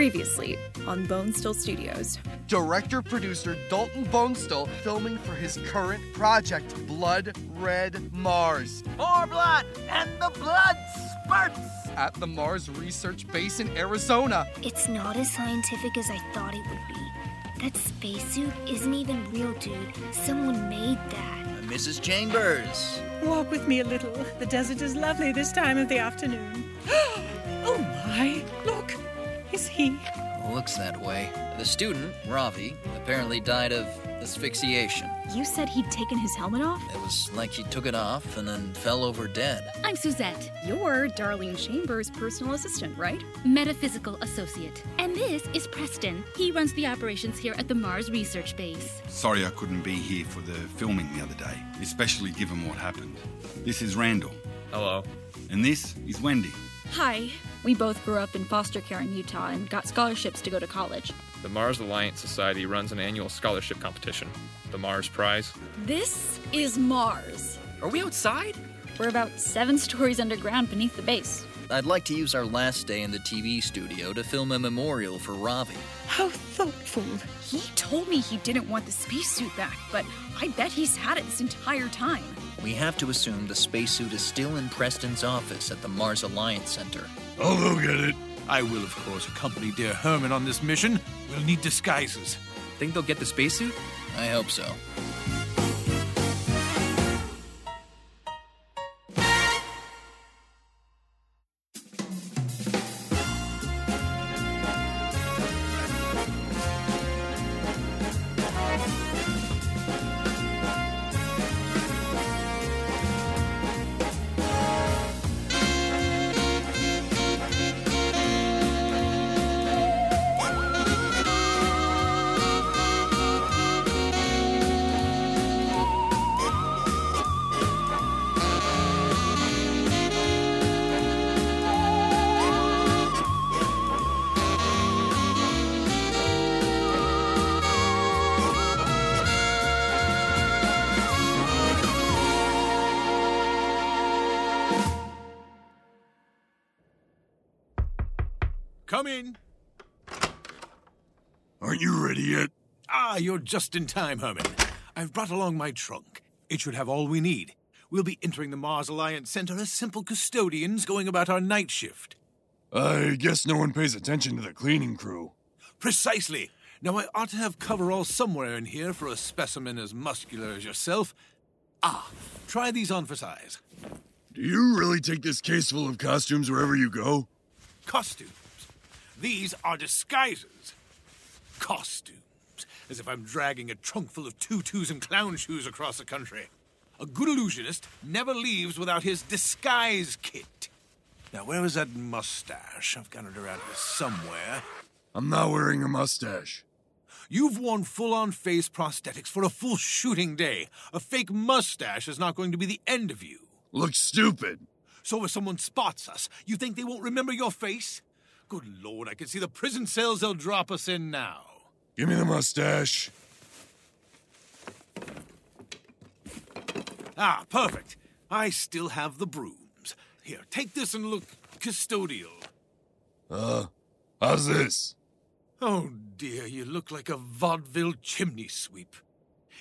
Previously on Bonestell Studios. Director producer Dalton Bonestell filming for his current project, Blood Red Mars, More blood, and the blood spurts. at the Mars Research Base in Arizona. It's not as scientific as I thought it would be. That spacesuit isn't even real, dude. Someone made that. Uh, Mrs. Chambers. Walk with me a little. The desert is lovely this time of the afternoon. oh my! Look! Is he? Looks that way. The student, Ravi, apparently died of asphyxiation. You said he'd taken his helmet off? It was like he took it off and then fell over dead. I'm Suzette, You're Darlene Chambers' personal assistant, right? metaphysical associate. And this is Preston. He runs the operations here at the Mars Research Base. Sorry I couldn't be here for the filming the other day, especially given what happened. This is Randall, Hello. and this is Wendy. Hi. We both grew up in foster care in Utah and got scholarships to go to college. The Mars Alliance Society runs an annual scholarship competition, the Mars Prize. This is Mars. Are we outside? We're about seven stories underground beneath the base. I'd like to use our last day in the TV studio to film a memorial for Ravi. How thoughtful. He told me he didn't want the spacesuit back, but I bet he's had it this entire time. We have to assume the spacesuit is still in Preston's office at the Mars Alliance Center. Oh, I'll go get it. I will, of course, accompany dear Herman on this mission. We'll need disguises. Think they'll get the spacesuit? I hope so. Come in. Aren't you ready yet? Ah, you're just in time, Herman. I've brought along my trunk. It should have all we need. We'll be entering the Mars Alliance Center as simple custodians going about our night shift. I guess no one pays attention to the cleaning crew. Precisely. Now, I ought to have coverall somewhere in here for a specimen as muscular as yourself. Ah, try these on for size. Do you really take this case full of costumes wherever you go? Costumes. These are disguises. Costumes. As if I'm dragging a trunk full of tutus and clown shoes across the country. A good illusionist never leaves without his disguise kit. Now, where is that mustache? I've got it around here somewhere. I'm not wearing a mustache. You've worn full on face prosthetics for a full shooting day. A fake mustache is not going to be the end of you. Looks stupid. So if someone spots us, you think they won't remember your face? Good lord, I can see the prison cells they'll drop us in now. Give me the mustache. Ah, perfect. I still have the brooms. Here, take this and look custodial. Uh, how's this? Oh dear, you look like a vaudeville chimney sweep.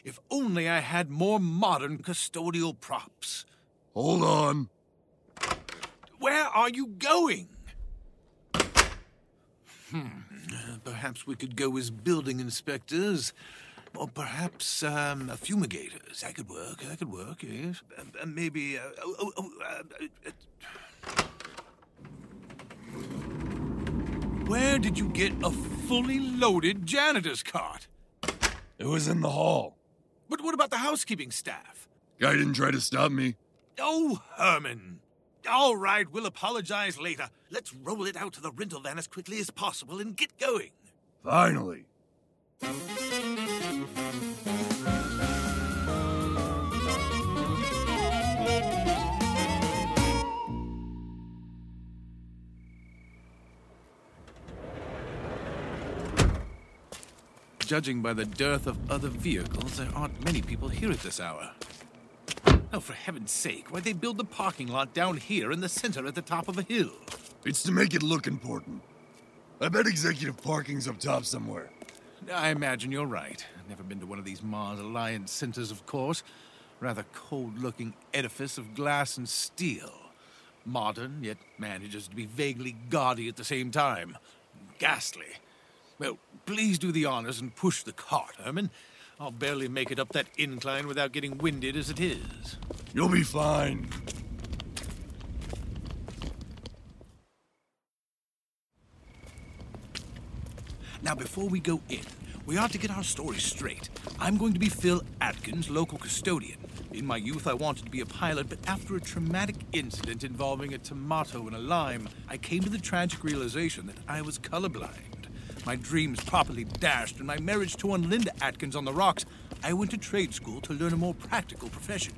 If only I had more modern custodial props. Hold on. Where are you going? Hmm. Perhaps we could go as building inspectors. Or perhaps um, fumigators. That could work. That could work, yes. Uh, maybe. Uh, oh, oh, oh, uh, uh, Where did you get a fully loaded janitor's cart? It was in the hall. But what about the housekeeping staff? Guy didn't try to stop me. Oh, Herman. All right, we'll apologize later. Let's roll it out to the rental van as quickly as possible and get going. Finally. Judging by the dearth of other vehicles, there aren't many people here at this hour. Oh, for heaven's sake, why'd they build the parking lot down here in the center at the top of a hill? It's to make it look important. I bet executive parking's up top somewhere. I imagine you're right. Never been to one of these Mars Alliance centers, of course. Rather cold looking edifice of glass and steel. Modern, yet manages to be vaguely gaudy at the same time. Ghastly. Well, please do the honors and push the cart, Herman. I'll barely make it up that incline without getting winded as it is. You'll be fine. Now, before we go in, we ought to get our story straight. I'm going to be Phil Atkins, local custodian. In my youth, I wanted to be a pilot, but after a traumatic incident involving a tomato and a lime, I came to the tragic realization that I was colorblind. My dreams properly dashed, and my marriage to one Linda Atkins on the rocks, I went to trade school to learn a more practical profession.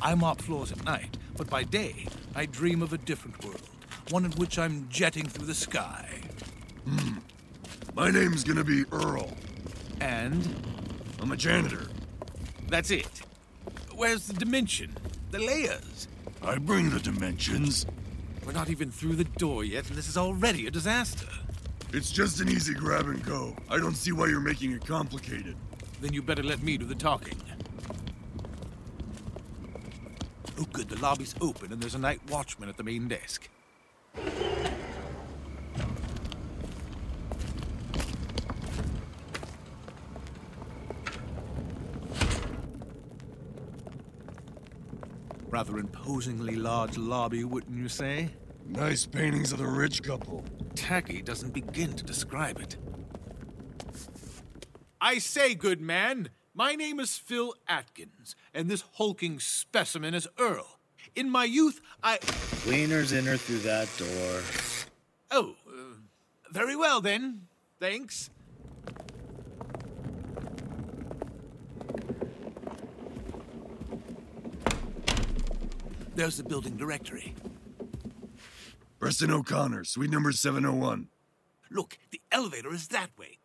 I mop floors at night, but by day, I dream of a different world, one in which I'm jetting through the sky. Hmm. My name's gonna be Earl. And? I'm a janitor. That's it. Where's the dimension? The layers? I bring the dimensions. We're not even through the door yet, and this is already a disaster. It's just an easy grab and go. I don't see why you're making it complicated. Then you better let me do the talking. Oh, good, the lobby's open, and there's a night watchman at the main desk. Rather imposingly large lobby, wouldn't you say? Nice paintings of the rich couple. Tacky doesn't begin to describe it. I say, good man, my name is Phil Atkins, and this hulking specimen is Earl. In my youth, I. Cleaner's in her through that door. Oh, uh, very well then. Thanks. There's the building directory. Preston O'Connor, suite number 701. Look, the elevator is that way.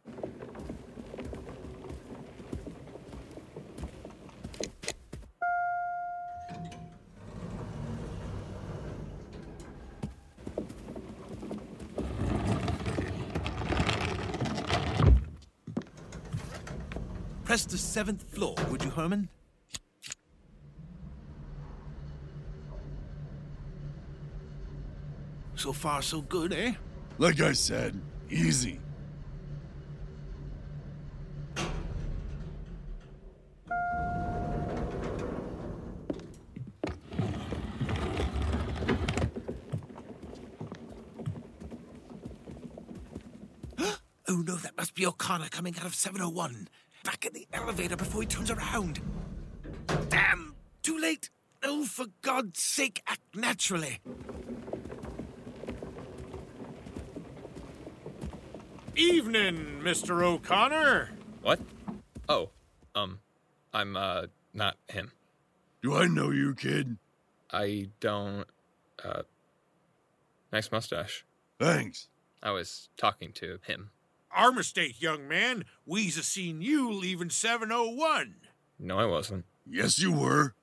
Press the seventh floor, would you, Herman? So far, so good, eh? Like I said, easy. oh no, that must be O'Connor coming out of 701. Back in the elevator before he turns around. Damn! Too late! Oh, for God's sake, act naturally. Evening, Mr. O'Connor. What? Oh, um, I'm, uh, not him. Do I know you, kid? I don't, uh, nice mustache. Thanks. I was talking to him. Our mistake, young man. We's a seen you leaving 701. No, I wasn't. Yes, you were.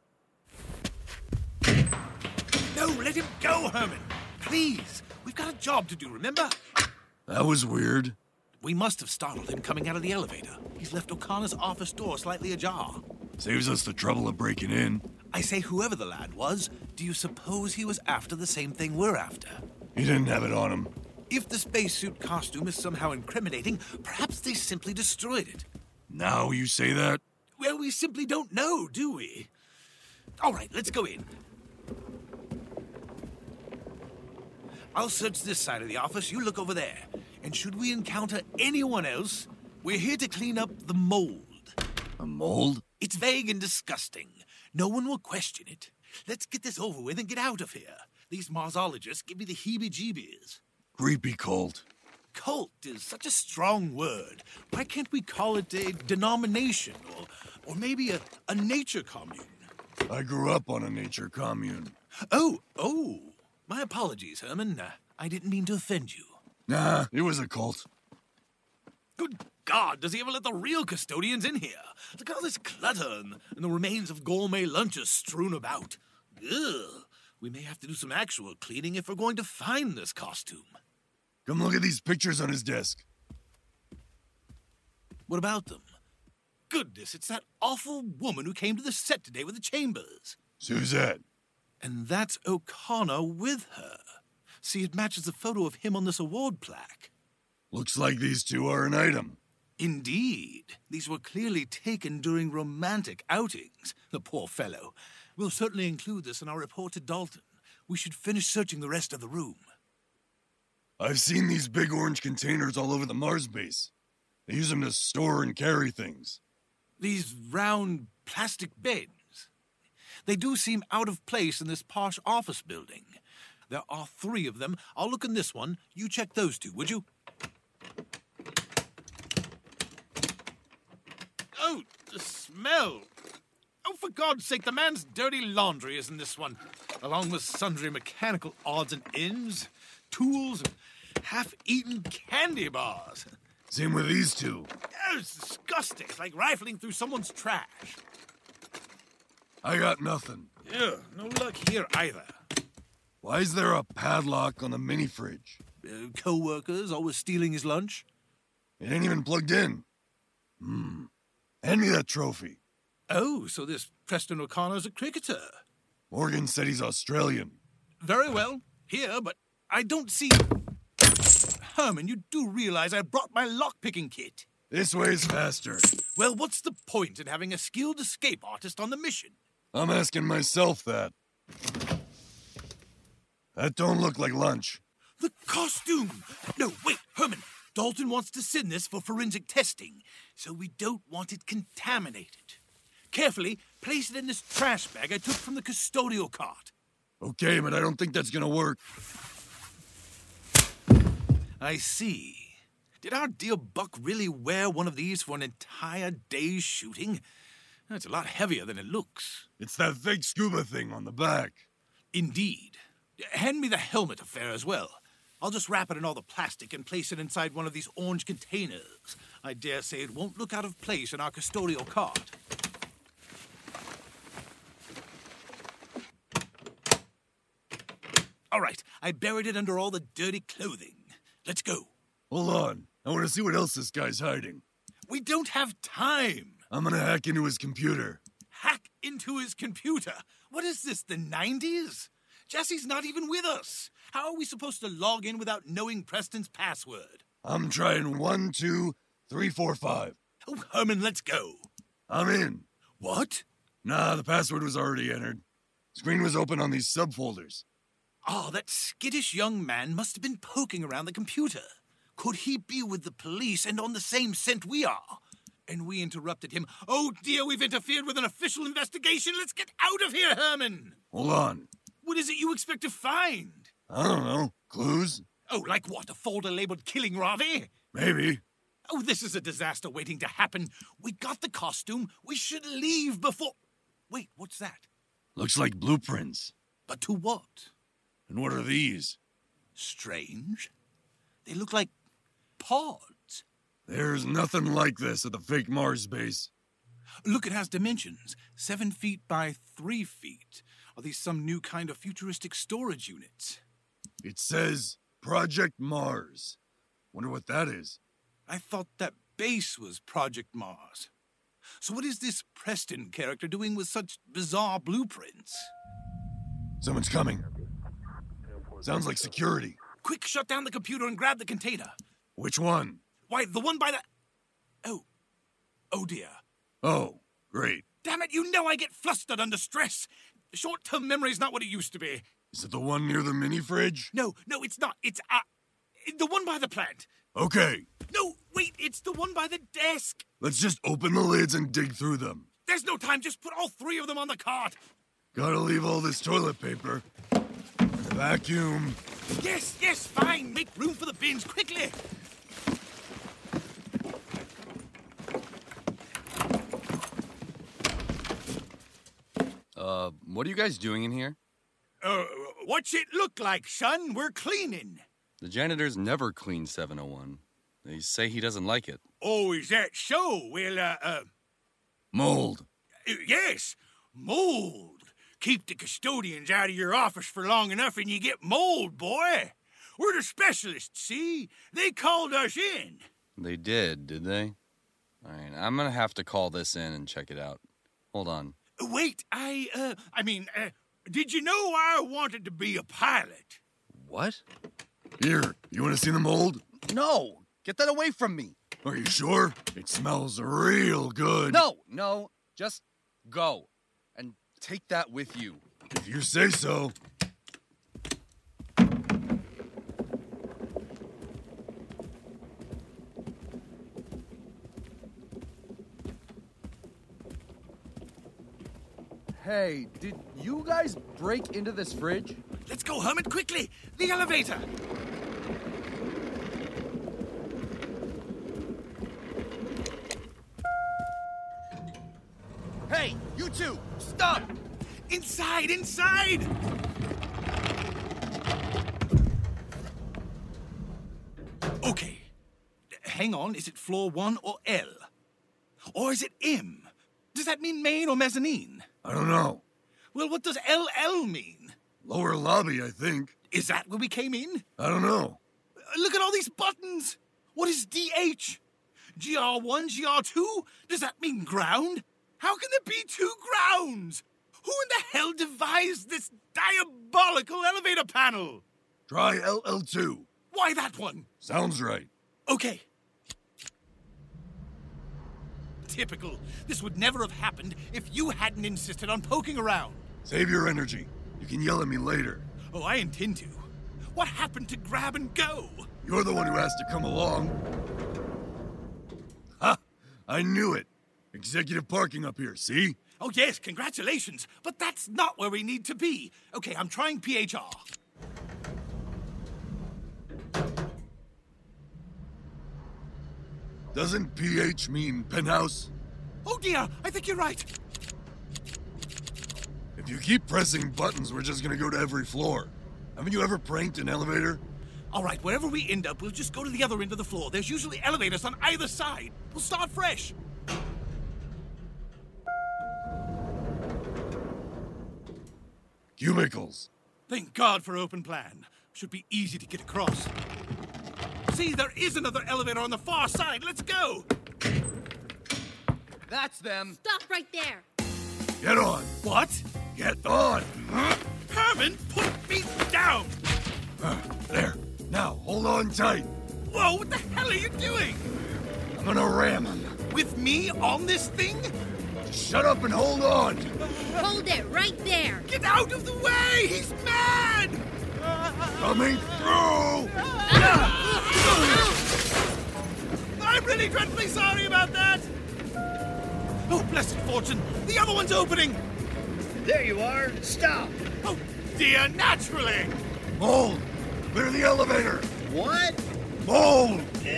No, let him go, Herman. Please. We've got a job to do, remember? That was weird. We must have startled him coming out of the elevator. He's left O'Connor's office door slightly ajar. Saves us the trouble of breaking in. I say, whoever the lad was, do you suppose he was after the same thing we're after? He didn't have it on him. If the spacesuit costume is somehow incriminating, perhaps they simply destroyed it. Now you say that? Well, we simply don't know, do we? All right, let's go in. I'll search this side of the office, you look over there. And should we encounter anyone else, we're here to clean up the mold. A mold? It's vague and disgusting. No one will question it. Let's get this over with and get out of here. These Marsologists give me the heebie jeebies. Creepy cult. Cult is such a strong word. Why can't we call it a denomination or, or maybe a, a nature commune? I grew up on a nature commune. Oh, oh. My apologies, Herman. Uh, I didn't mean to offend you. Nah, it was a cult. Good God, does he ever let the real custodians in here? Look at all this clutter and, and the remains of gourmet lunches strewn about. Ugh. We may have to do some actual cleaning if we're going to find this costume. Come look at these pictures on his desk. What about them? Goodness, it's that awful woman who came to the set today with the chambers. Suzette. And that's O'Connor with her. See, it matches the photo of him on this award plaque. Looks like these two are an item. Indeed. These were clearly taken during romantic outings. The poor fellow. We'll certainly include this in our report to Dalton. We should finish searching the rest of the room. I've seen these big orange containers all over the Mars base. They use them to store and carry things. These round plastic beds. They do seem out of place in this posh office building. There are three of them. I'll look in this one. You check those two, would you? Oh, the smell. Oh, for God's sake, the man's dirty laundry is in this one, along with sundry mechanical odds and ends, tools, and half eaten candy bars. Same with these two. Oh, it's disgusting. It's like rifling through someone's trash. I got nothing. Yeah, no luck here either. Why is there a padlock on the mini fridge? Uh, Co workers always stealing his lunch. It ain't even plugged in. Hmm. Hand me that trophy. Oh, so this Preston O'Connor's a cricketer. Morgan said he's Australian. Very well. Here, but I don't see. Herman, you do realize I brought my lockpicking kit. This way's faster. Well, what's the point in having a skilled escape artist on the mission? I'm asking myself that. That don't look like lunch. The costume! No, wait, Herman. Dalton wants to send this for forensic testing, so we don't want it contaminated. Carefully place it in this trash bag I took from the custodial cart. Okay, but I don't think that's gonna work. I see. Did our dear Buck really wear one of these for an entire day's shooting? That's a lot heavier than it looks. It's that fake scuba thing on the back. Indeed. Hand me the helmet affair as well. I'll just wrap it in all the plastic and place it inside one of these orange containers. I dare say it won't look out of place in our custodial cart. All right, I buried it under all the dirty clothing. Let's go. Hold on. I want to see what else this guy's hiding. We don't have time. I'm gonna hack into his computer. Hack into his computer. What is this, the 90s? Jessie's not even with us. How are we supposed to log in without knowing Preston's password? I'm trying one, two, three, four, five. Oh, Herman, let's go. I'm in. What? Nah, the password was already entered. Screen was open on these subfolders. Oh, that skittish young man must have been poking around the computer. Could he be with the police and on the same scent we are? And we interrupted him. Oh dear, we've interfered with an official investigation. Let's get out of here, Herman. Hold on. What is it you expect to find? I don't know. Clues? Oh, like what? A folder labeled Killing Ravi? Maybe. Oh, this is a disaster waiting to happen. We got the costume. We should leave before. Wait, what's that? Looks like blueprints. But to what? And what are these? Strange. They look like pods. There's nothing like this at the fake Mars base. Look, it has dimensions seven feet by three feet. Are these some new kind of futuristic storage units? It says Project Mars. Wonder what that is. I thought that base was Project Mars. So, what is this Preston character doing with such bizarre blueprints? Someone's coming. Sounds like security. Quick, shut down the computer and grab the container. Which one? Why, the one by the. Oh. Oh dear. Oh, great. Damn it, you know I get flustered under stress. Short term memory's not what it used to be. Is it the one near the mini fridge? No, no, it's not. It's uh, the one by the plant. Okay. No, wait, it's the one by the desk. Let's just open the lids and dig through them. There's no time. Just put all three of them on the cart. Gotta leave all this toilet paper. Vacuum. Yes, yes, fine. Make room for the bins quickly. Uh, what are you guys doing in here? Uh, what's it look like, son? We're cleaning. The janitors never clean 701. They say he doesn't like it. Oh, is that so? Well, uh, uh, Mold. uh, yes, mold. Keep the custodians out of your office for long enough and you get mold, boy. We're the specialists, see? They called us in. They did, did they? All right, I'm gonna have to call this in and check it out. Hold on. Wait, I, uh, I mean, uh, did you know I wanted to be a pilot? What? Here, you want to see the mold? No, get that away from me. Are you sure? It smells real good. No, no, just go and take that with you. If you say so. Hey, did you guys break into this fridge? Let's go, Hermit, quickly! The elevator! Hey, you two, stop! Inside, inside! Okay. Hang on, is it floor one or L? Or is it M? Does that mean main or mezzanine? I don't know. Well, what does LL mean? Lower lobby, I think. Is that where we came in? I don't know. Uh, Look at all these buttons! What is DH? GR1, GR2? Does that mean ground? How can there be two grounds? Who in the hell devised this diabolical elevator panel? Try LL2. Why that one? Sounds right. Okay. Typical. This would never have happened if you hadn't insisted on poking around. Save your energy. You can yell at me later. Oh, I intend to. What happened to grab and go? You're the one who asked to come along. Ha! I knew it. Executive parking up here, see? Oh, yes, congratulations. But that's not where we need to be. Okay, I'm trying PHR. Doesn't PH mean penthouse? Oh, dear, I think you're right. If you keep pressing buttons, we're just gonna go to every floor. Haven't you ever pranked an elevator? All right, wherever we end up, we'll just go to the other end of the floor. There's usually elevators on either side. We'll start fresh. Cubicles. Thank God for open plan. Should be easy to get across. See, there is another elevator on the far side. Let's go. That's them. Stop right there. Get on. What? Get on. Herman, put me down. Uh, there. Now, hold on tight. Whoa, what the hell are you doing? I'm gonna ram him. With me on this thing? Shut up and hold on. Hold it right there. Get out of the way! He's mad! Coming through. I'm really dreadfully sorry about that. Oh, blessed fortune! The other one's opening. There you are. Stop. Oh, dear, naturally. Mold. Clear the elevator. What? Mold. Ew,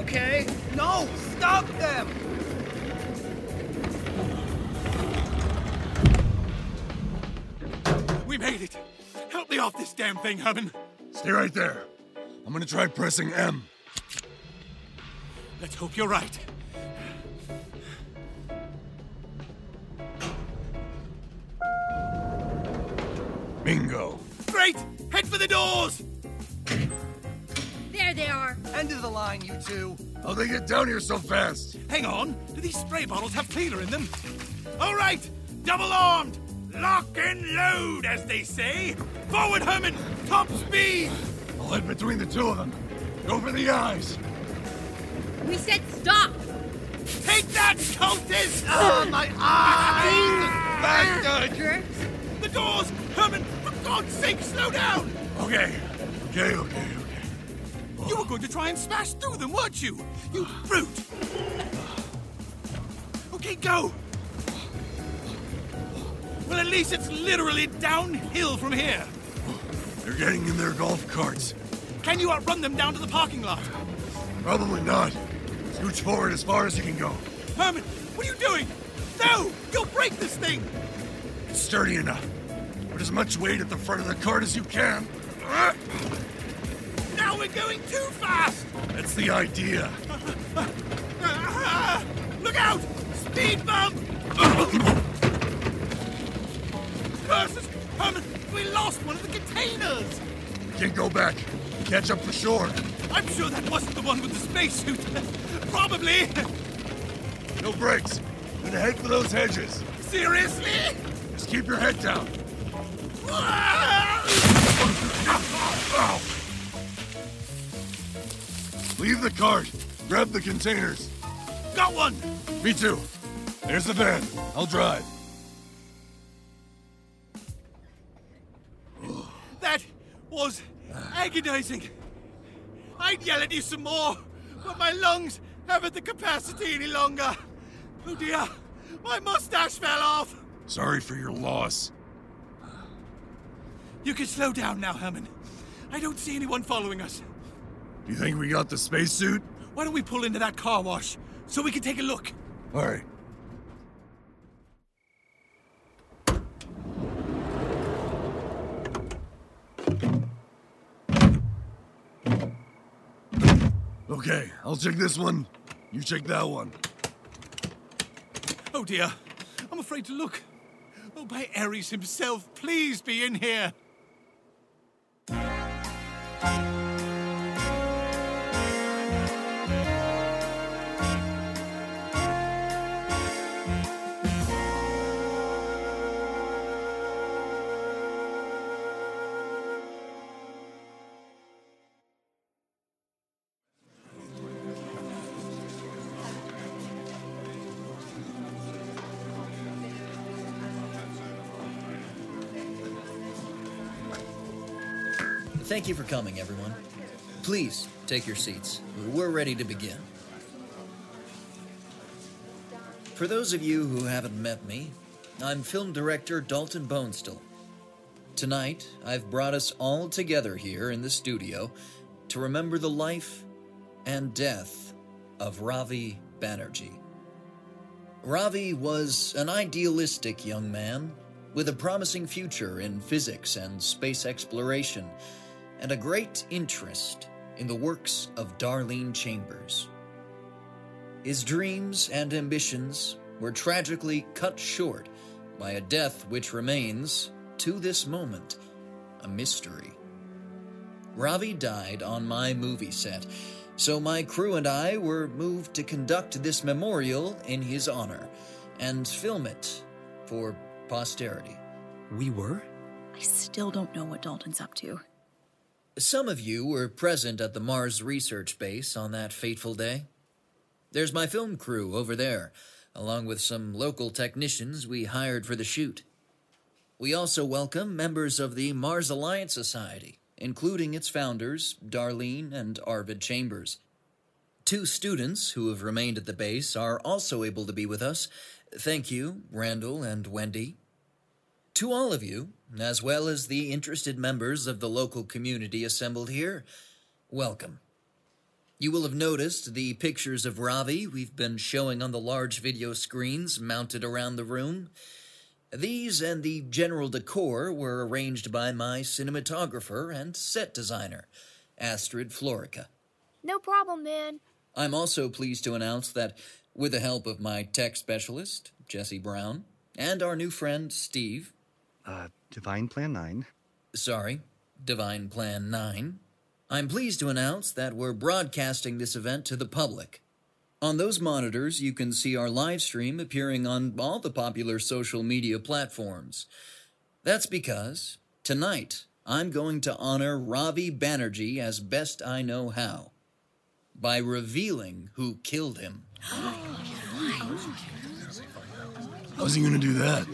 okay. No, stop them! We made it. Help me off this damn thing, Herman. Stay right there. I'm gonna try pressing M. Let's hope you're right. Bingo. Great! Head for the doors! There they are. End of the line, you two. How'd they get down here so fast? Hang on. Do these spray bottles have cleaner in them? All right! Double armed! Lock and load, as they say! Forward, Herman! Top speed! I'll head between the two of them. Go for the eyes. We said stop. Take that, cultist! Oh, my eyes! Bastard! Jerks. The doors! Herman, for God's sake, slow down! Okay. Okay, okay, okay. You were going to try and smash through them, weren't you? You brute! Okay, go! Well, at least it's literally downhill from here. They're getting in their golf carts. Can you outrun them down to the parking lot? Probably not. Scooch forward as far as you can go. Herman, what are you doing? No! You'll break this thing! It's sturdy enough. As much weight at the front of the cart as you can. Uh, now we're going too fast! That's the idea. Look out! Speed bump! Curses! Herman, we lost one of the containers! We Can't go back. catch up for sure. I'm sure that wasn't the one with the spacesuit. Probably. No brakes. Gonna head for those hedges. Seriously? Just keep your head down. Leave the cart. Grab the containers. Got one. Me too. There's the van. I'll drive. That was agonizing. I'd yell at you some more, but my lungs haven't the capacity any longer. Oh dear, my mustache fell off. Sorry for your loss. You can slow down now, Herman. I don't see anyone following us. Do you think we got the spacesuit? Why don't we pull into that car wash so we can take a look? All right. Okay, I'll check this one. You check that one. Oh dear, I'm afraid to look. Oh, by Ares himself, please be in here. Thank you for coming, everyone. Please take your seats. We're ready to begin. For those of you who haven't met me, I'm film director Dalton Bonestell. Tonight, I've brought us all together here in the studio to remember the life and death of Ravi Banerjee. Ravi was an idealistic young man with a promising future in physics and space exploration, and a great interest in the works of Darlene Chambers. His dreams and ambitions were tragically cut short by a death which remains, to this moment, a mystery. Ravi died on my movie set, so my crew and I were moved to conduct this memorial in his honor and film it for posterity. We were? I still don't know what Dalton's up to. Some of you were present at the Mars Research Base on that fateful day. There's my film crew over there, along with some local technicians we hired for the shoot. We also welcome members of the Mars Alliance Society, including its founders, Darlene and Arvid Chambers. Two students who have remained at the base are also able to be with us. Thank you, Randall and Wendy. To all of you, as well as the interested members of the local community assembled here, welcome. You will have noticed the pictures of Ravi we've been showing on the large video screens mounted around the room. These and the general decor were arranged by my cinematographer and set designer, Astrid Florika. No problem, man. I'm also pleased to announce that, with the help of my tech specialist, Jessie Brown, and our new friend, Steve, Uh, Divine Plan 9. sorry, Divine Plan 9, I'm pleased to announce that we're broadcasting this event to the public. On those monitors, you can see our live stream appearing on all the popular social media platforms. That's because, tonight, I'm going to honor Ravi Banerjee as best I know how by revealing who killed him. How's he gonna do that?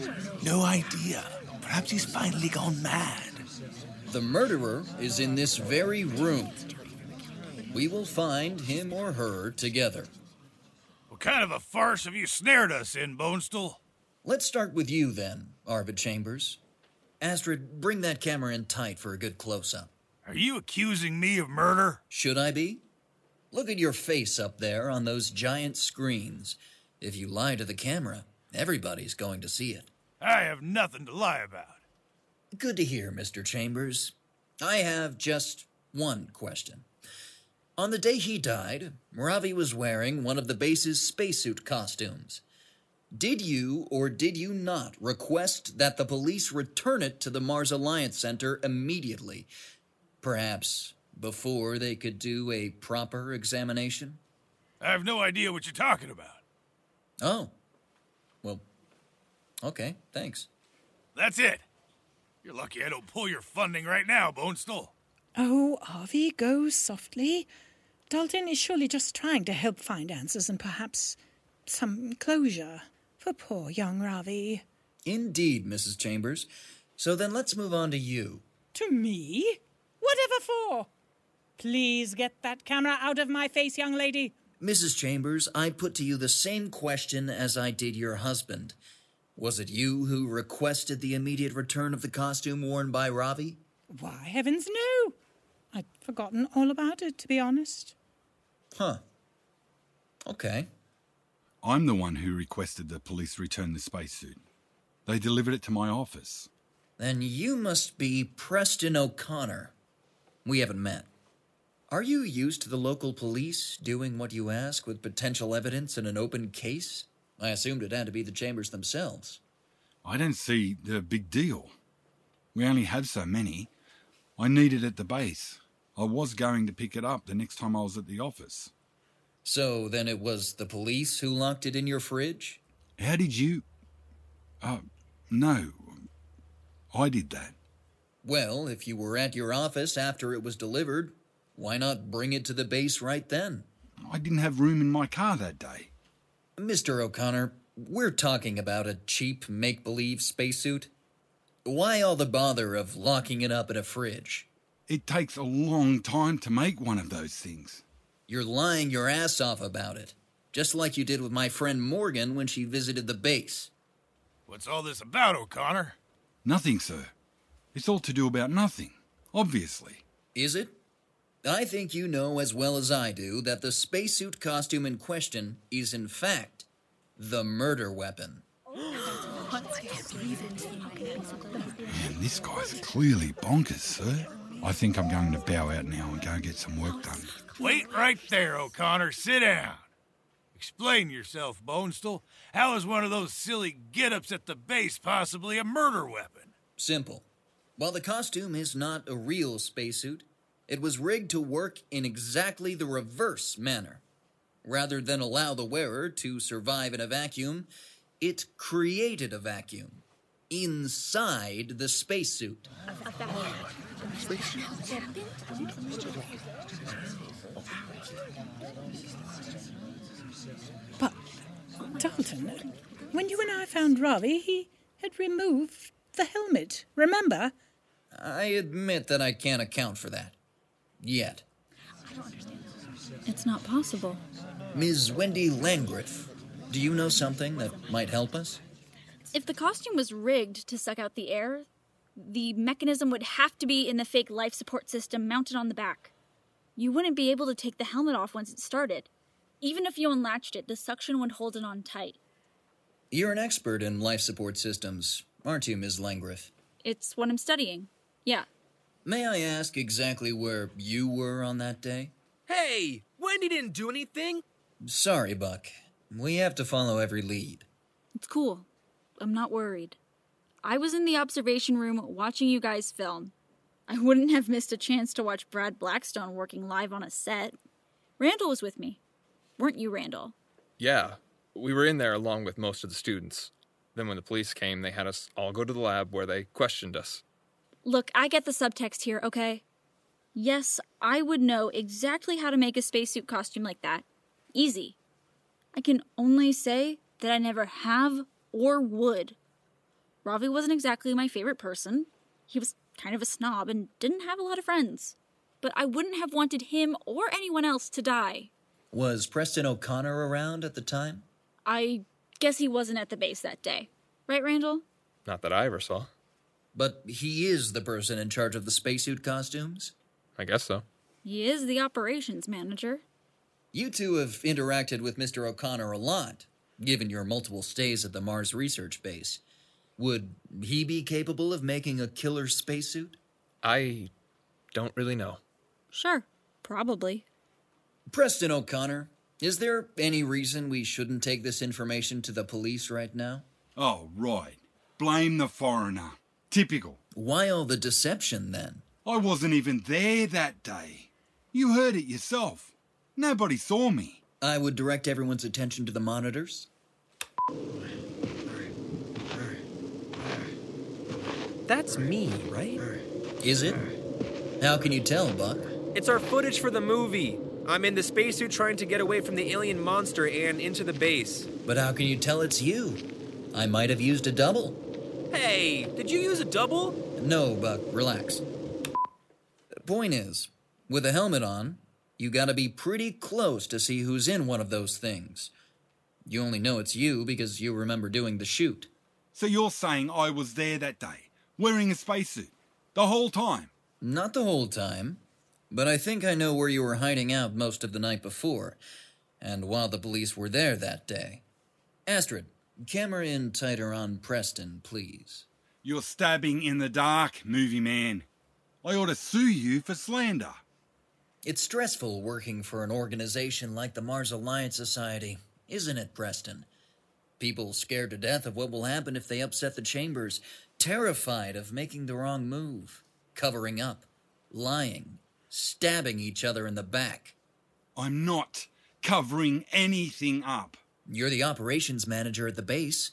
No idea. Perhaps he's finally gone mad. The murderer is in this very room. We will find him or her together. What kind of a farce have you snared us in, Bonestell? Let's start with you then, Arvid Chambers. Astrid, bring that camera in tight for a good close up. Are you accusing me of murder? Should I be? Look at your face up there on those giant screens. If you lie to the camera, everybody's going to see it. I have nothing to lie about. Good to hear, Mr. Chambers. I have just one question. On the day he died, Ravi was wearing one of the base's spacesuit costumes. Did you or did you not request that the police return it to the Mars Alliance Center immediately? Perhaps before they could do a proper examination? I have no idea what you're talking about. Oh. Well, okay, thanks. That's it. You're lucky I don't pull your funding right now, Bonestell. Oh, Harvey, go softly. Dalton is surely just trying to help find answers and perhaps some closure for poor young Ravi. Indeed, Mrs. Chambers. So then let's move on to you. To me? Whatever for? Please get that camera out of my face, young lady. Mrs. Chambers, I put to you the same question as I did your husband. Was it you who requested the immediate return of the costume worn by Ravi? Why, heavens, no! I'd forgotten all about it, to be honest. Huh. Okay. I'm the one who requested the police return the spacesuit. They delivered it to my office. Then you must be Preston O'Connor. We haven't met. Are you used to the local police doing what you ask with potential evidence in an open case? I assumed it had to be the chambers themselves. I don't see the big deal. We only have so many. I need it at the base. I was going to pick it up the next time I was at the office. So then it was the police who locked it in your fridge? How did you. Uh, no. I did that. Well, if you were at your office after it was delivered, why not bring it to the base right then? I didn't have room in my car that day. Mr. O'Connor, we're talking about a cheap make believe spacesuit. Why all the bother of locking it up in a fridge? It takes a long time to make one of those things. You're lying your ass off about it, just like you did with my friend Morgan when she visited the base. What's all this about, O'Connor? Nothing, sir. It's all to do about nothing, obviously. Is it? I think you know as well as I do that the spacesuit costume in question is, in fact, the murder weapon. Man, this guy's clearly bonkers, sir. I think I'm going to bow out now and go get some work done. Wait right there, O'Connor. Sit down. Explain yourself, Bonestell. How is one of those silly get ups at the base possibly a murder weapon? Simple. While the costume is not a real spacesuit, it was rigged to work in exactly the reverse manner. Rather than allow the wearer to survive in a vacuum, it created a vacuum inside the spacesuit. But, Dalton, when you and I found Ravi, he had removed the helmet, remember? I admit that I can't account for that. Yet. I don't understand. It's not possible. Ms. Wendy Langrif, do you know something that might help us? If the costume was rigged to suck out the air, the mechanism would have to be in the fake life support system mounted on the back. You wouldn't be able to take the helmet off once it started. Even if you unlatched it, the suction would hold it on tight. You're an expert in life support systems, aren't you, Ms. Langrif? It's what I'm studying. Yeah. May I ask exactly where you were on that day? Hey, Wendy didn't do anything. Sorry, Buck. We have to follow every lead. It's cool. I'm not worried. I was in the observation room watching you guys film. I wouldn't have missed a chance to watch Brad Blackstone working live on a set. Randall was with me. Weren't you, Randall? Yeah, we were in there along with most of the students. Then, when the police came, they had us all go to the lab where they questioned us. Look, I get the subtext here, okay? Yes, I would know exactly how to make a spacesuit costume like that. Easy. I can only say that I never have or would. Ravi wasn't exactly my favorite person. He was kind of a snob and didn't have a lot of friends. But I wouldn't have wanted him or anyone else to die. Was Preston O'Connor around at the time? I guess he wasn't at the base that day. Right, Randall? Not that I ever saw. But he is the person in charge of the spacesuit costumes? I guess so. He is the operations manager. You two have interacted with Mr. O'Connor a lot, given your multiple stays at the Mars Research Base. Would he be capable of making a killer spacesuit? I don't really know. Sure, probably. Preston O'Connor, is there any reason we shouldn't take this information to the police right now? Oh, right. Blame the foreigner. Typical. Why all the deception then? I wasn't even there that day. You heard it yourself. Nobody saw me. I would direct everyone's attention to the monitors. That's me, right? Is it? How can you tell, Buck? It's our footage for the movie. I'm in the spacesuit trying to get away from the alien monster and into the base. But how can you tell it's you? I might have used a double. Hey, did you use a double? No, Buck, relax. Point is, with a helmet on, you gotta be pretty close to see who's in one of those things. You only know it's you because you remember doing the shoot. So you're saying I was there that day, wearing a spacesuit, the whole time? Not the whole time, but I think I know where you were hiding out most of the night before, and while the police were there that day. Astrid, camera in tighter on Preston, please. You're stabbing in the dark, movie man. I ought to sue you for slander. It's stressful working for an organization like the Mars Alliance Society, isn't it, Preston? People scared to death of what will happen if they upset the Chambers, terrified of making the wrong move, covering up, lying, stabbing each other in the back. I'm not covering anything up. You're the operations manager at the base.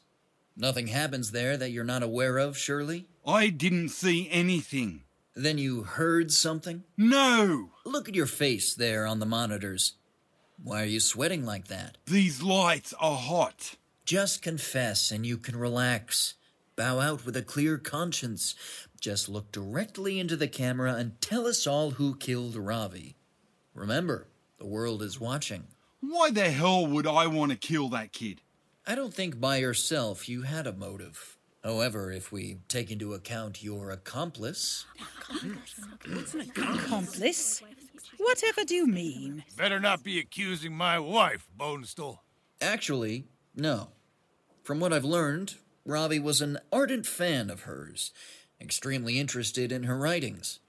Nothing happens there that you're not aware of, surely? I didn't see anything. Then you heard something? No! Look at your face there on the monitors. Why are you sweating like that? These lights are hot. Just confess and you can relax. Bow out with a clear conscience. Just look directly into the camera and tell us all who killed Ravi. Remember, the world is watching. Why the hell would I want to kill that kid? I don't think by yourself you had a motive. However, if we take into account your accomplice. Accomplice? Whatever do you mean? Better not be accusing my wife, Bonestell. Actually, no. From what I've learned, Ravi was an ardent fan of hers, extremely interested in her writings.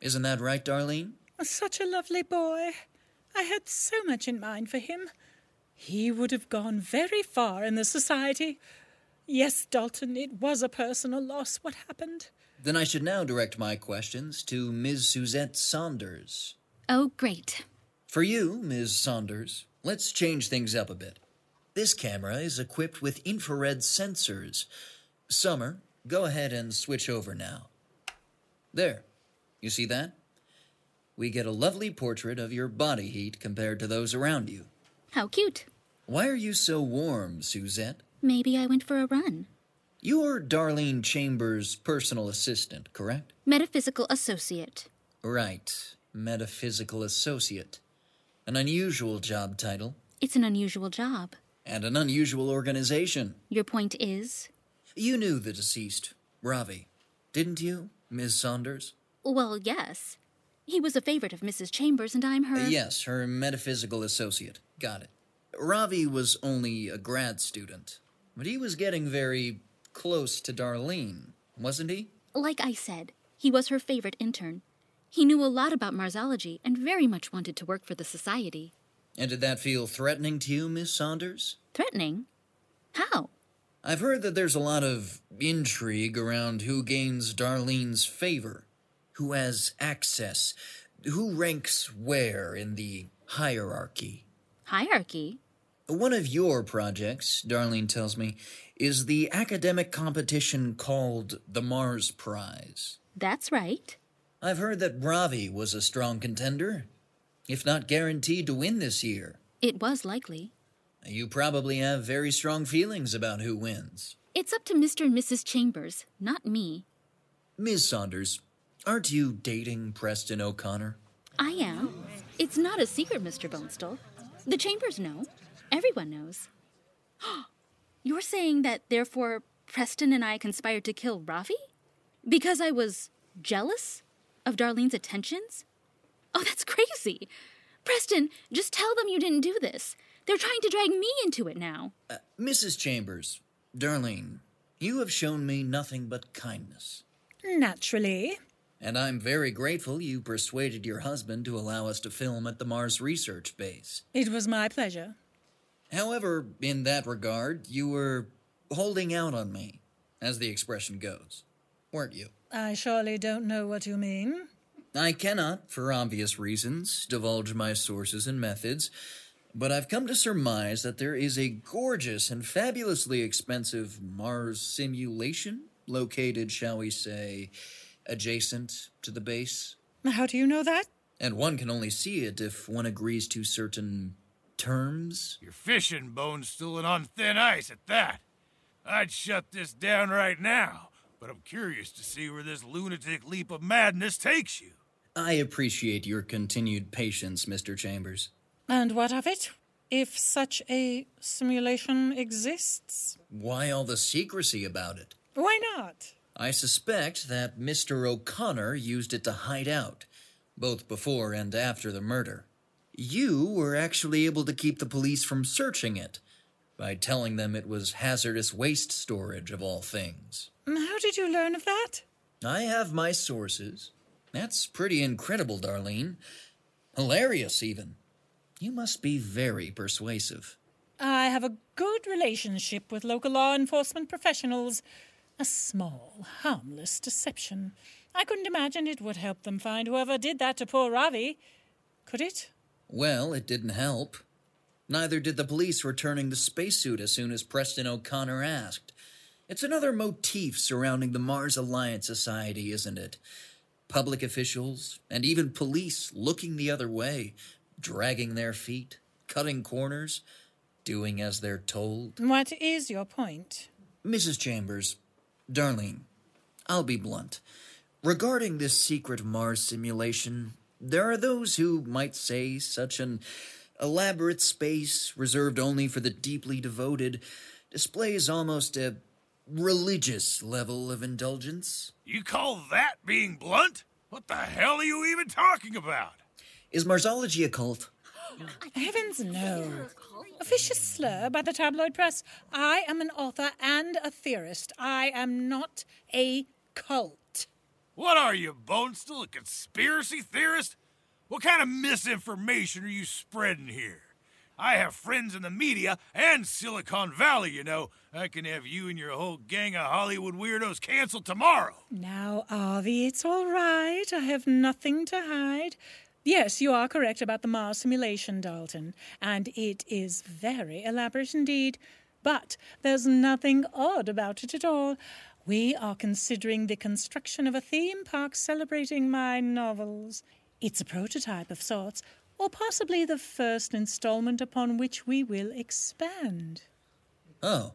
Isn't that right, Darlene? Such a lovely boy. I had so much in mind for him. He would have gone very far in the society. Yes, Dalton, it was a personal loss what happened. Then I should now direct my questions to Ms. Suzette Saunders. Oh, great. For you, Ms. Saunders, let's change things up a bit. This camera is equipped with infrared sensors. Summer, go ahead and switch over now. There. You see that? We get a lovely portrait of your body heat compared to those around you. How cute. Why are you so warm, Suzette? Maybe I went for a run. You're Darlene Chambers' personal assistant, correct? Metaphysical associate. Right. Metaphysical associate. An unusual job title. It's an unusual job. And an unusual organization. Your point is? You knew the deceased, Ravi, didn't you, Miss Saunders? Well, yes. He was a favorite of Mrs. Chambers, and I'm her. Yes, her metaphysical associate. Got it. Ravi was only a grad student, but he was getting very close to Darlene, wasn't he? Like I said, he was her favorite intern. He knew a lot about Marsology and very much wanted to work for the Society. And did that feel threatening to you, Miss Saunders? Threatening? How? I've heard that there's a lot of intrigue around who gains Darlene's favor, who has access, who ranks where in the hierarchy. Hierarchy? One of your projects, Darlene tells me, is the academic competition called the Mars Prize. That's right. I've heard that Ravi was a strong contender, if not guaranteed to win this year. It was likely. You probably have very strong feelings about who wins. It's up to Mr. and Mrs. Chambers, not me. Ms. Saunders, aren't you dating Preston O'Connor? I am. It's not a secret, Mr. Bonestell. The Chambers know. Everyone knows. You're saying that, therefore, Preston and I conspired to kill Ravi? Because I was jealous of Darlene's attentions? Oh, that's crazy. Preston, just tell them you didn't do this. They're trying to drag me into it now. Uh, Mrs. Chambers, Darlene, you have shown me nothing but kindness. Naturally. And I'm very grateful you persuaded your husband to allow us to film at the Mars Research Base. It was my pleasure. However, in that regard, you were holding out on me, as the expression goes, weren't you? I surely don't know what you mean. I cannot, for obvious reasons, divulge my sources and methods, but I've come to surmise that there is a gorgeous and fabulously expensive Mars simulation located, shall we say, adjacent to the base. How do you know that? And one can only see it if one agrees to certain terms. You're fishing, Bonestell, and on thin ice at that. I'd shut this down right now, but I'm curious to see where this lunatic leap of madness takes you. I appreciate your continued patience, Mr. Chambers. And what of it? If such a simulation exists? Why all the secrecy about it? Why not? I suspect that Mr. O'Connor used it to hide out, both before and after the murder. You were actually able to keep the police from searching it by telling them it was hazardous waste storage, of all things. Mm, how did you learn of that? I have my sources. That's pretty incredible, Darlene. Hilarious, even. You must be very persuasive. I have a good relationship with local law enforcement professionals. A small, harmless deception. I couldn't imagine it would help them find whoever did that to poor Ravi. Could it? Well, it didn't help. Neither did the police returning the spacesuit as soon as Preston O'Connor asked. It's another motif surrounding the Mars Alliance Society, isn't it? Public officials and even police looking the other way, dragging their feet, cutting corners, doing as they're told. What is your point? Mrs. Chambers, Darlene, I'll be blunt. Regarding this secret Mars simulation, there are those who might say such an elaborate space reserved only for the deeply devoted displays almost a religious level of indulgence. You call that being blunt? What the hell are you even talking about? Is Marsology a cult? Heavens, no. A vicious slur by the tabloid press. I am an author and a theorist. I am not a cult. What are you, Bonestell, a conspiracy theorist? What kind of misinformation are you spreading here? I have friends in the media and Silicon Valley, you know. I can have you and your whole gang of Hollywood weirdos canceled tomorrow. Now, Avi, it's all right. I have nothing to hide. Yes, you are correct about the Mars simulation, Dalton, and it is very elaborate indeed. But there's nothing odd about it at all. We are considering the construction of a theme park celebrating my novels. It's a prototype of sorts, or possibly the first installment upon which we will expand. Oh,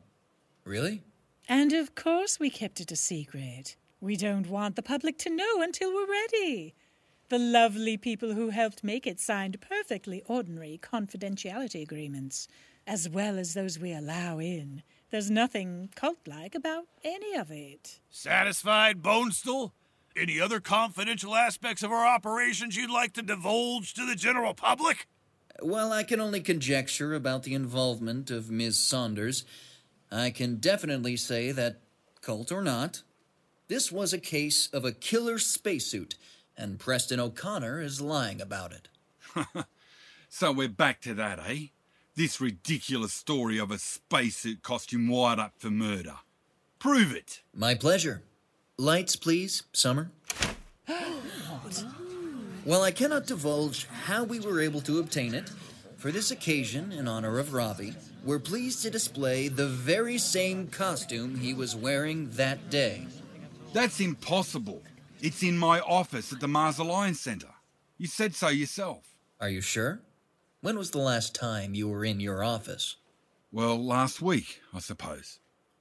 really? And of course, we kept it a secret. We don't want the public to know until we're ready. The lovely people who helped make it signed perfectly ordinary confidentiality agreements, as well as those we allow in. There's nothing cult like about any of it. Satisfied, Bonestell? Any other confidential aspects of our operations you'd like to divulge to the general public? Well, I can only conjecture about the involvement of Ms. Saunders. I can definitely say that, cult or not, this was a case of a killer spacesuit, and Preston O'Connor is lying about it. so we're back to that, eh? This ridiculous story of a spacesuit costume wired up for murder. Prove it. My pleasure. Lights, please, Summer. While I cannot divulge how we were able to obtain it, for this occasion, in honor of Ravi, we're pleased to display the very same costume he was wearing that day. That's impossible. It's in my office at the Mars Alliance Center. You said so yourself. Are you sure? When was the last time you were in your office? Well, last week, I suppose.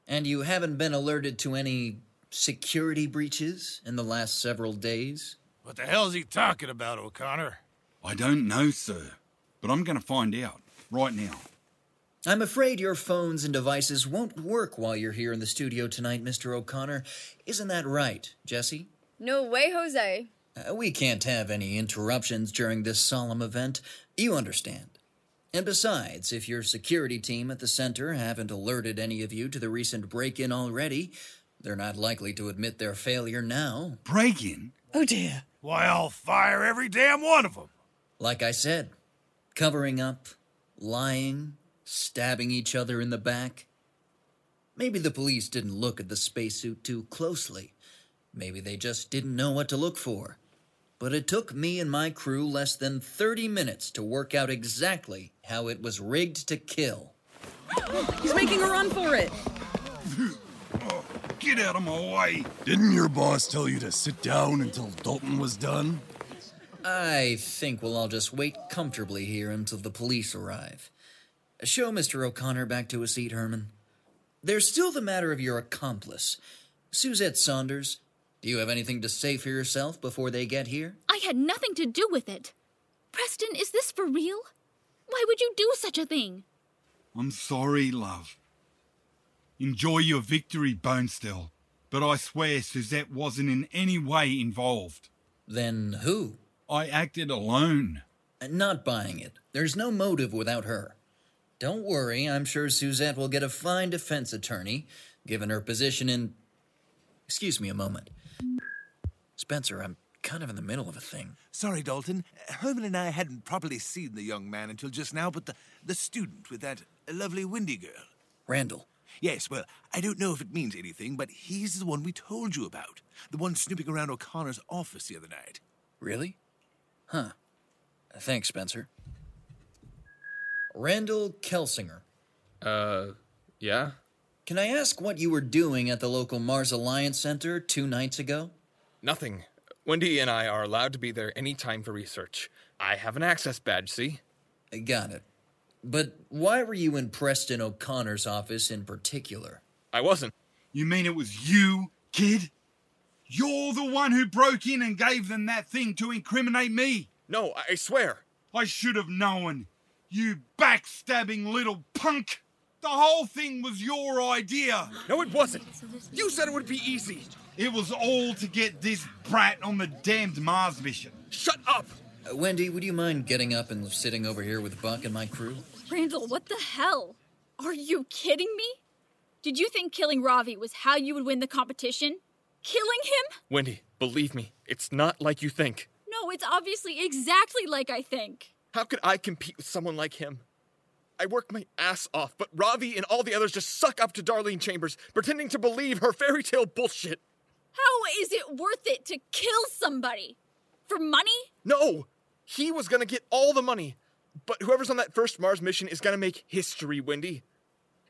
And you haven't been alerted to any security breaches in the last several days? What the hell's he talking about, O'Connor? I don't know, sir, but I'm going to find out right now. I'm afraid your phones and devices won't work while you're here in the studio tonight, Mr. O'Connor. Isn't that right, Jessie? No way, Jose. Uh, we can't have any interruptions during this solemn event. You understand. And besides, if your security team at the center haven't alerted any of you to the recent break in already, they're not likely to admit their failure now. Break in? Oh dear. Why, I'll fire every damn one of them. Like I said, covering up, lying, stabbing each other in the back. Maybe the police didn't look at the spacesuit too closely. Maybe they just didn't know what to look for. But it took me and my crew less than 30 minutes to work out exactly how it was rigged to kill. He's making a run for it. Get out of my way. Didn't your boss tell you to sit down until Dalton was done? I think we'll all just wait comfortably here until the police arrive. Show Mr. O'Connor back to his seat, Herman. There's still the matter of your accomplice, Suzette Saunders. Do you have anything to say for yourself before they get here? I had nothing to do with it. Preston, is this for real? Why would you do such a thing? I'm sorry, love. Enjoy your victory, Bonestell. But I swear Suzette wasn't in any way involved. Then who? I acted alone. Uh, not buying it. There's no motive without her. Don't worry, I'm sure Suzette will get a fine defense attorney, given her position in. Excuse me a moment. Spencer, I'm kind of in the middle of a thing. Sorry, Dalton. Herman and I hadn't properly seen the young man until just now, but the, the student with that lovely Wendy girl. Randall. Yes, well, I don't know if it means anything, but he's the one we told you about. The one snooping around O'Connor's office the other night. Really? Huh. Thanks, Spencer. Randall Kelsinger. Uh, yeah? Can I ask what you were doing at the local Mars Alliance Center two nights ago? Nothing. Wendy and I are allowed to be there any time for research. I have an access badge, see? I Got it. But why were you in Preston O'Connor's office in particular? I wasn't. You mean it was you, kid? You're the one who broke in and gave them that thing to incriminate me. No, I swear. I should have known. You backstabbing little punk. The whole thing was your idea. No, it wasn't. You said it would be easy. It was all to get this brat on the damned Mars mission. Shut up! Uh, Wendy, would you mind getting up and sitting over here with Buck and my crew? Randall, what the hell? Are you kidding me? Did you think killing Ravi was how you would win the competition? Killing him? Wendy, believe me, it's not like you think. No, it's obviously exactly like I think. How could I compete with someone like him? I work my ass off, but Ravi and all the others just suck up to Darlene Chambers, pretending to believe her fairy tale bullshit. How is it worth it to kill somebody? For money? No! He was gonna get all the money. But whoever's on that first Mars mission is gonna make history, Wendy.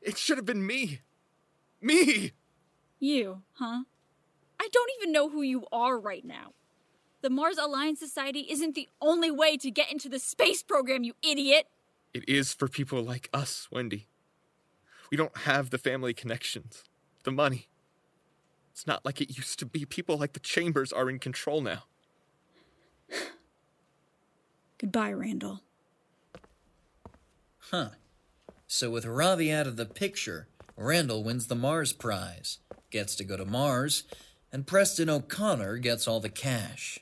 It should have been me. Me! You, huh? I don't even know who you are right now. The Mars Alliance Society isn't the only way to get into the space program, you idiot! It is for people like us, Wendy. We don't have the family connections, the money. It's not like it used to be. People like the Chambers are in control now. Goodbye, Randall. Huh. So with Ravi out of the picture, Randall wins the Mars prize, gets to go to Mars, and Preston O'Connor gets all the cash.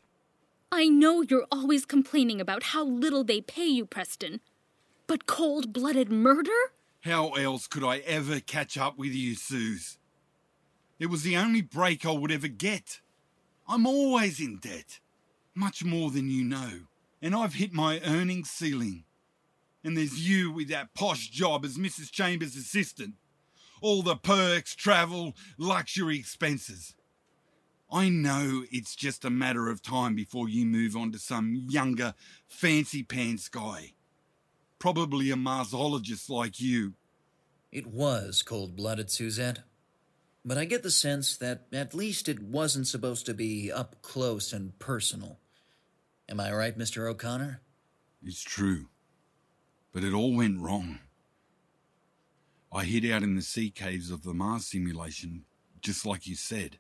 I know you're always complaining about how little they pay you, Preston. But cold blooded murder? How else could I ever catch up with you, Suze? It was the only break I would ever get. I'm always in debt, much more than you know, and I've hit my earnings ceiling. And there's you with that posh job as Mrs. Chambers' assistant. All the perks, travel, luxury expenses. I know it's just a matter of time before you move on to some younger, fancy pants guy. Probably a Marsologist like you. It was cold blooded, Suzette. But I get the sense that at least it wasn't supposed to be up close and personal. Am I right, Mr. O'Connor? It's true. But it all went wrong. I hid out in the sea caves of the Mars simulation, just like you said.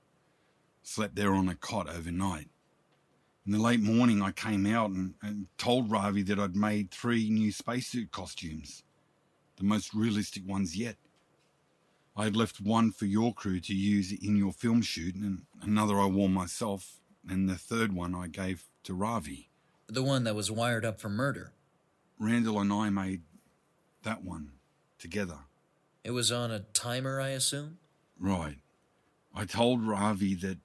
Slept there on a cot overnight. In the late morning, I came out and, and told Ravi that I'd made three new spacesuit costumes, the most realistic ones yet. I had left one for your crew to use in your film shoot, and another I wore myself, and the third one I gave to Ravi. The one that was wired up for murder. Randall and I made that one together. It was on a timer, I assume? Right. I told Ravi that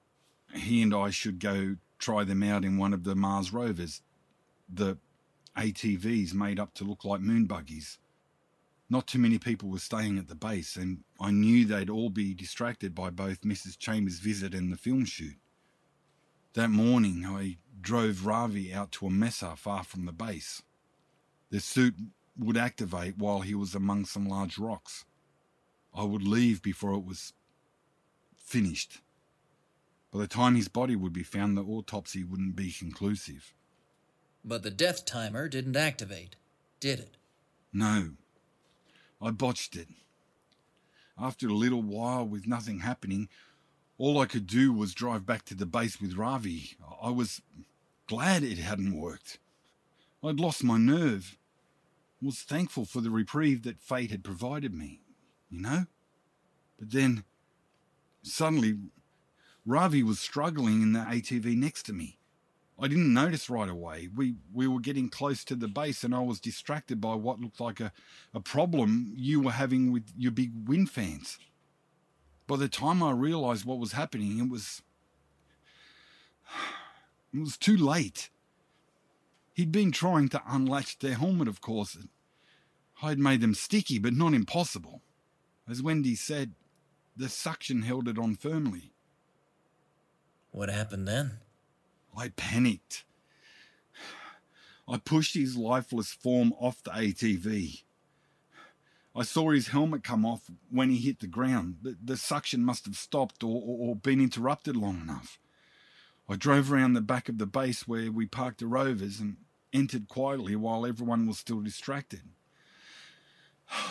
he and I should go try them out in one of the Mars rovers, the ATVs made up to look like moon buggies. Not too many people were staying at the base, and I knew they'd all be distracted by both Mrs. Chambers' visit and the film shoot. That morning, I drove Ravi out to a mesa far from the base. The suit would activate while he was among some large rocks. I would leave before it was finished. By the time his body would be found, the autopsy wouldn't be conclusive. But the death timer didn't activate, did it? No. I botched it. After a little while, with nothing happening, all I could do was drive back to the base with Ravi. I was glad it hadn't worked. I'd lost my nerve. Was thankful for the reprieve that fate had provided me, you know? But then, suddenly, Ravi was struggling in the ATV next to me. I didn't notice right away. We we were getting close to the base and I was distracted by what looked like a, a problem you were having with your big wind fans. By the time I realized what was happening, it was it was too late. He'd been trying to unlatch their helmet, of course. I'd made them sticky, but not impossible. As Wendy said, the suction held it on firmly. What happened then? I panicked. I pushed his lifeless form off the ATV. I saw his helmet come off when he hit the ground. The, the suction must have stopped or, or, or been interrupted long enough. I drove around the back of the base where we parked the rovers and entered quietly while everyone was still distracted.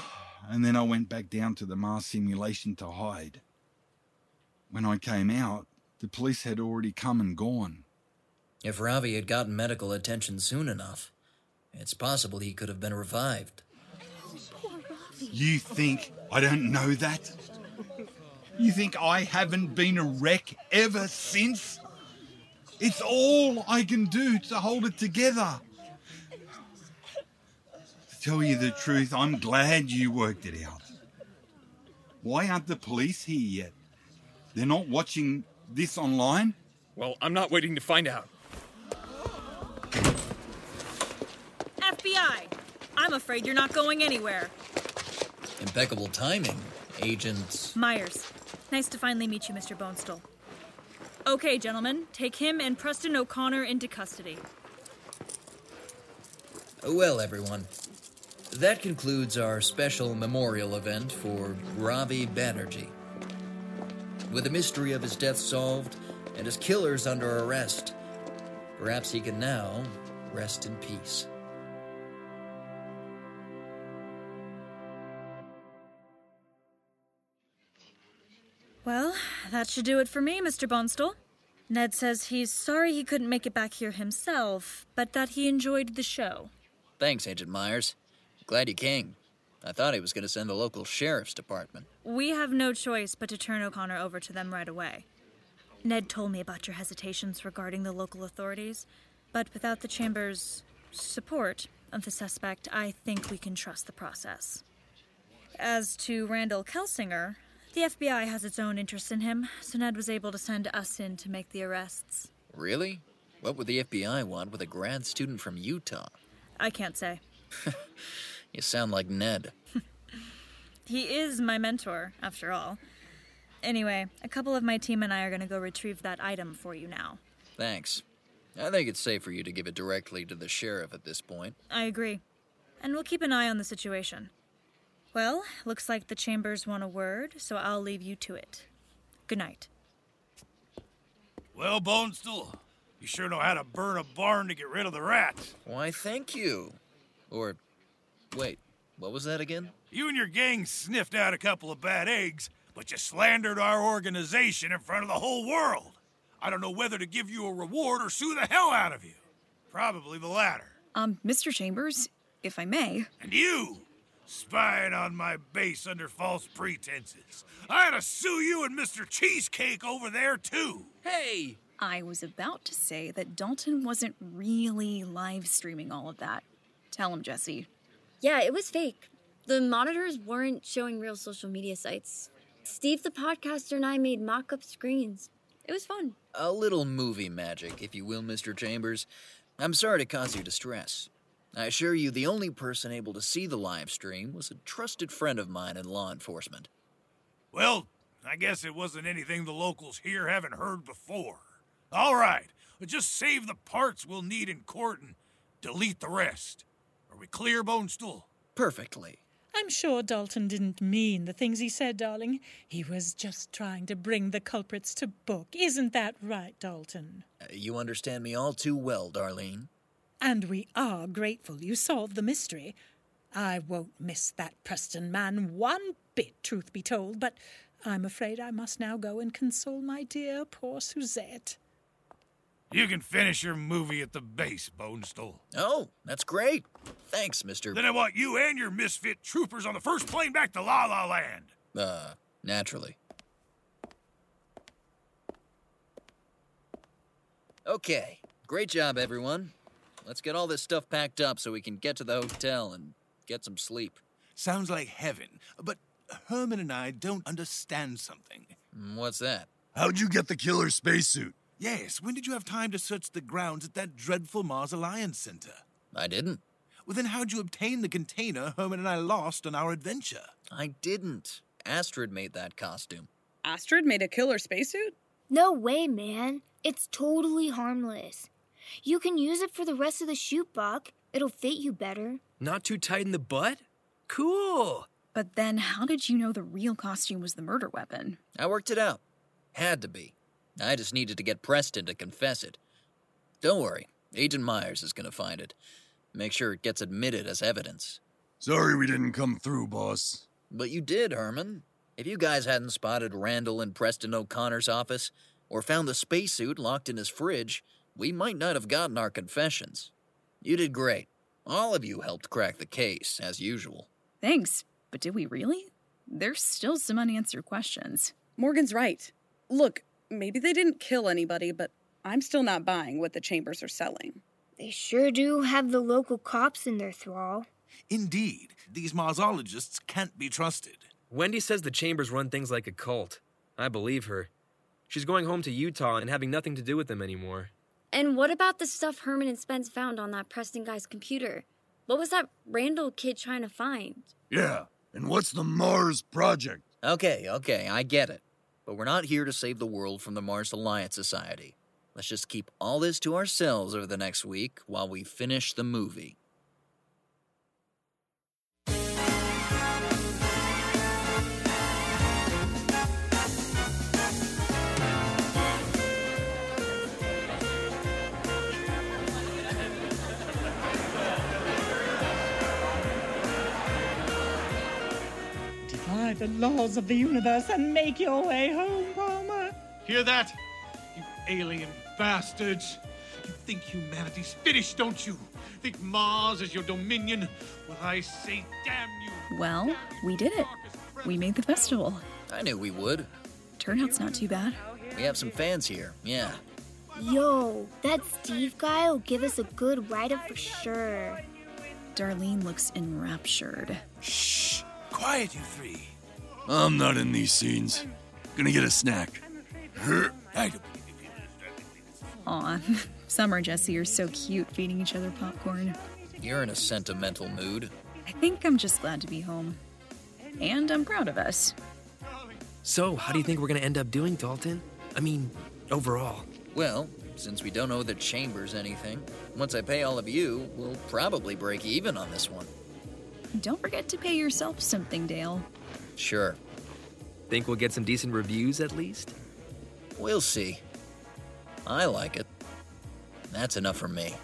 And then I went back down to the Mars simulation to hide. When I came out, the police had already come and gone. If Ravi had gotten medical attention soon enough, it's possible he could have been revived. You think I don't know that? You think I haven't been a wreck ever since? It's all I can do to hold it together. To tell you the truth, I'm glad you worked it out. Why aren't the police here yet? They're not watching this online? Well, I'm not waiting to find out. FBI! I'm afraid you're not going anywhere. Impeccable timing, Agent. Meyers, nice to finally meet you, Mr. Bonestell. Okay, gentlemen, take him and Preston O'Connor into custody. Well, everyone, that concludes our special memorial event for Ravi Banerjee. With the mystery of his death solved and his killers under arrest, perhaps he can now rest in peace. Well, that should do it for me, Mr. Bonestell. Ned says he's sorry he couldn't make it back here himself, but that he enjoyed the show. Thanks, Agent Meyers. Glad you came. I thought he was going to send the local sheriff's department. We have no choice but to turn O'Connor over to them right away. Ned told me about your hesitations regarding the local authorities, but without the Chamber's support of the suspect, I think we can trust the process. As to Randall Kelsinger, the FBI has its own interest in him, so Ned was able to send us in to make the arrests. Really? What would the FBI want with a grad student from Utah? I can't say. You sound like Ned. He is my mentor, after all. Anyway, a couple of my team and I are going to go retrieve that item for you now. Thanks. I think it's safe for you to give it directly to the sheriff at this point. I agree. And we'll keep an eye on the situation. Well, looks like the Chambers want a word, so I'll leave you to it. Good night. Well, Bonestell, you sure know how to burn a barn to get rid of the rats. Why, thank you. Or, wait, what was that again? You and your gang sniffed out a couple of bad eggs, but you slandered our organization in front of the whole world. I don't know whether to give you a reward or sue the hell out of you. Probably the latter. Um, Mr. Chambers, if I may. And you, spying on my base under false pretenses. I had to sue you and Mr. Cheesecake over there, too. Hey! I was about to say that Dalton wasn't really live streaming all of that. Tell him, Jessie. Yeah, it was fake. The monitors weren't showing real social media sites. Steve the podcaster and I made mock up screens. It was fun. A little movie magic, if you will, Mr. Chambers. I'm sorry to cause you distress. I assure you, the only person able to see the live stream was a trusted friend of mine in law enforcement. Well, I guess it wasn't anything the locals here haven't heard before. All right, just save the parts we'll need in court and delete the rest. Are we clear, Bonestool? Perfectly. I'm sure Dalton didn't mean the things he said, darling. He was just trying to bring the culprits to book. Isn't that right, Dalton? Uh, you understand me all too well, Darlene. And we are grateful you solved the mystery. I won't miss that Preston man one bit, truth be told, but I'm afraid I must now go and console my dear poor Suzette. You can finish your movie at the base, Bonestool. Oh, that's great. Thanks, Mr. Then I want you and your misfit troopers on the first plane back to La La Land. Uh, naturally. Okay, great job, everyone. Let's get all this stuff packed up so we can get to the hotel and get some sleep. Sounds like heaven, but Herman and I don't understand something. Mm, What's that? How'd you get the killer spacesuit? Yes, when did you have time to search the grounds at that dreadful Mars Alliance Center? I didn't. Well, then how'd you obtain the container Herman and I lost on our adventure? I didn't. Astrid made that costume. Astrid made a killer spacesuit? No way, man. It's totally harmless. You can use it for the rest of the shoot, Buck. It'll fit you better. Not too tight in the butt? Cool. But then, how did you know the real costume was the murder weapon? I worked it out. Had to be. I just needed to get Preston to confess it. Don't worry, Agent Meyers is gonna find it. Make sure it gets admitted as evidence. Sorry we didn't come through, boss. But you did, Herman. If you guys hadn't spotted Randall in Preston O'Connor's office, or found the spacesuit locked in his fridge, we might not have gotten our confessions. You did great. All of you helped crack the case, as usual. Thanks, but did we really? There's still some unanswered questions. Morgan's right. Look, maybe they didn't kill anybody, but I'm still not buying what the Chambers are selling. They sure do have the local cops in their thrall. Indeed, these Marsologists can't be trusted. Wendy says the Chambers run things like a cult. I believe her. She's going home to Utah and having nothing to do with them anymore. And what about the stuff Herman and Spence found on that Preston guy's computer? What was that Randall kid trying to find? Yeah, and what's the Mars Project? Okay, okay, I get it. But we're not here to save the world from the Mars Alliance Society. Let's just keep all this to ourselves over the next week while we finish the movie. Defy the laws of the universe and make your way home, Palmer. Hear that? You alien bastards! You think humanity's finished, don't you? Think Mars is your dominion? Well, I say damn you! Well, we did it. We made the festival. I knew we would. Turnout's not too bad. We have some fans here, yeah. Yo, that Steve guy will give us a good write up for sure. Darlene looks enraptured. Shh! Quiet, you three. I'm not in these scenes. Gonna get a snack. Aw, Summer and Jessie are so cute feeding each other popcorn. You're in a sentimental mood. I think I'm just glad to be home. And I'm proud of us. So, how do you think we're gonna end up doing, Dalton? I mean, overall. Well, since we don't owe the Chambers anything, once I pay all of you, we'll probably break even on this one. Don't forget to pay yourself something, Dale. Sure. Think we'll get some decent reviews at least? We'll see. I like it. That's enough for me.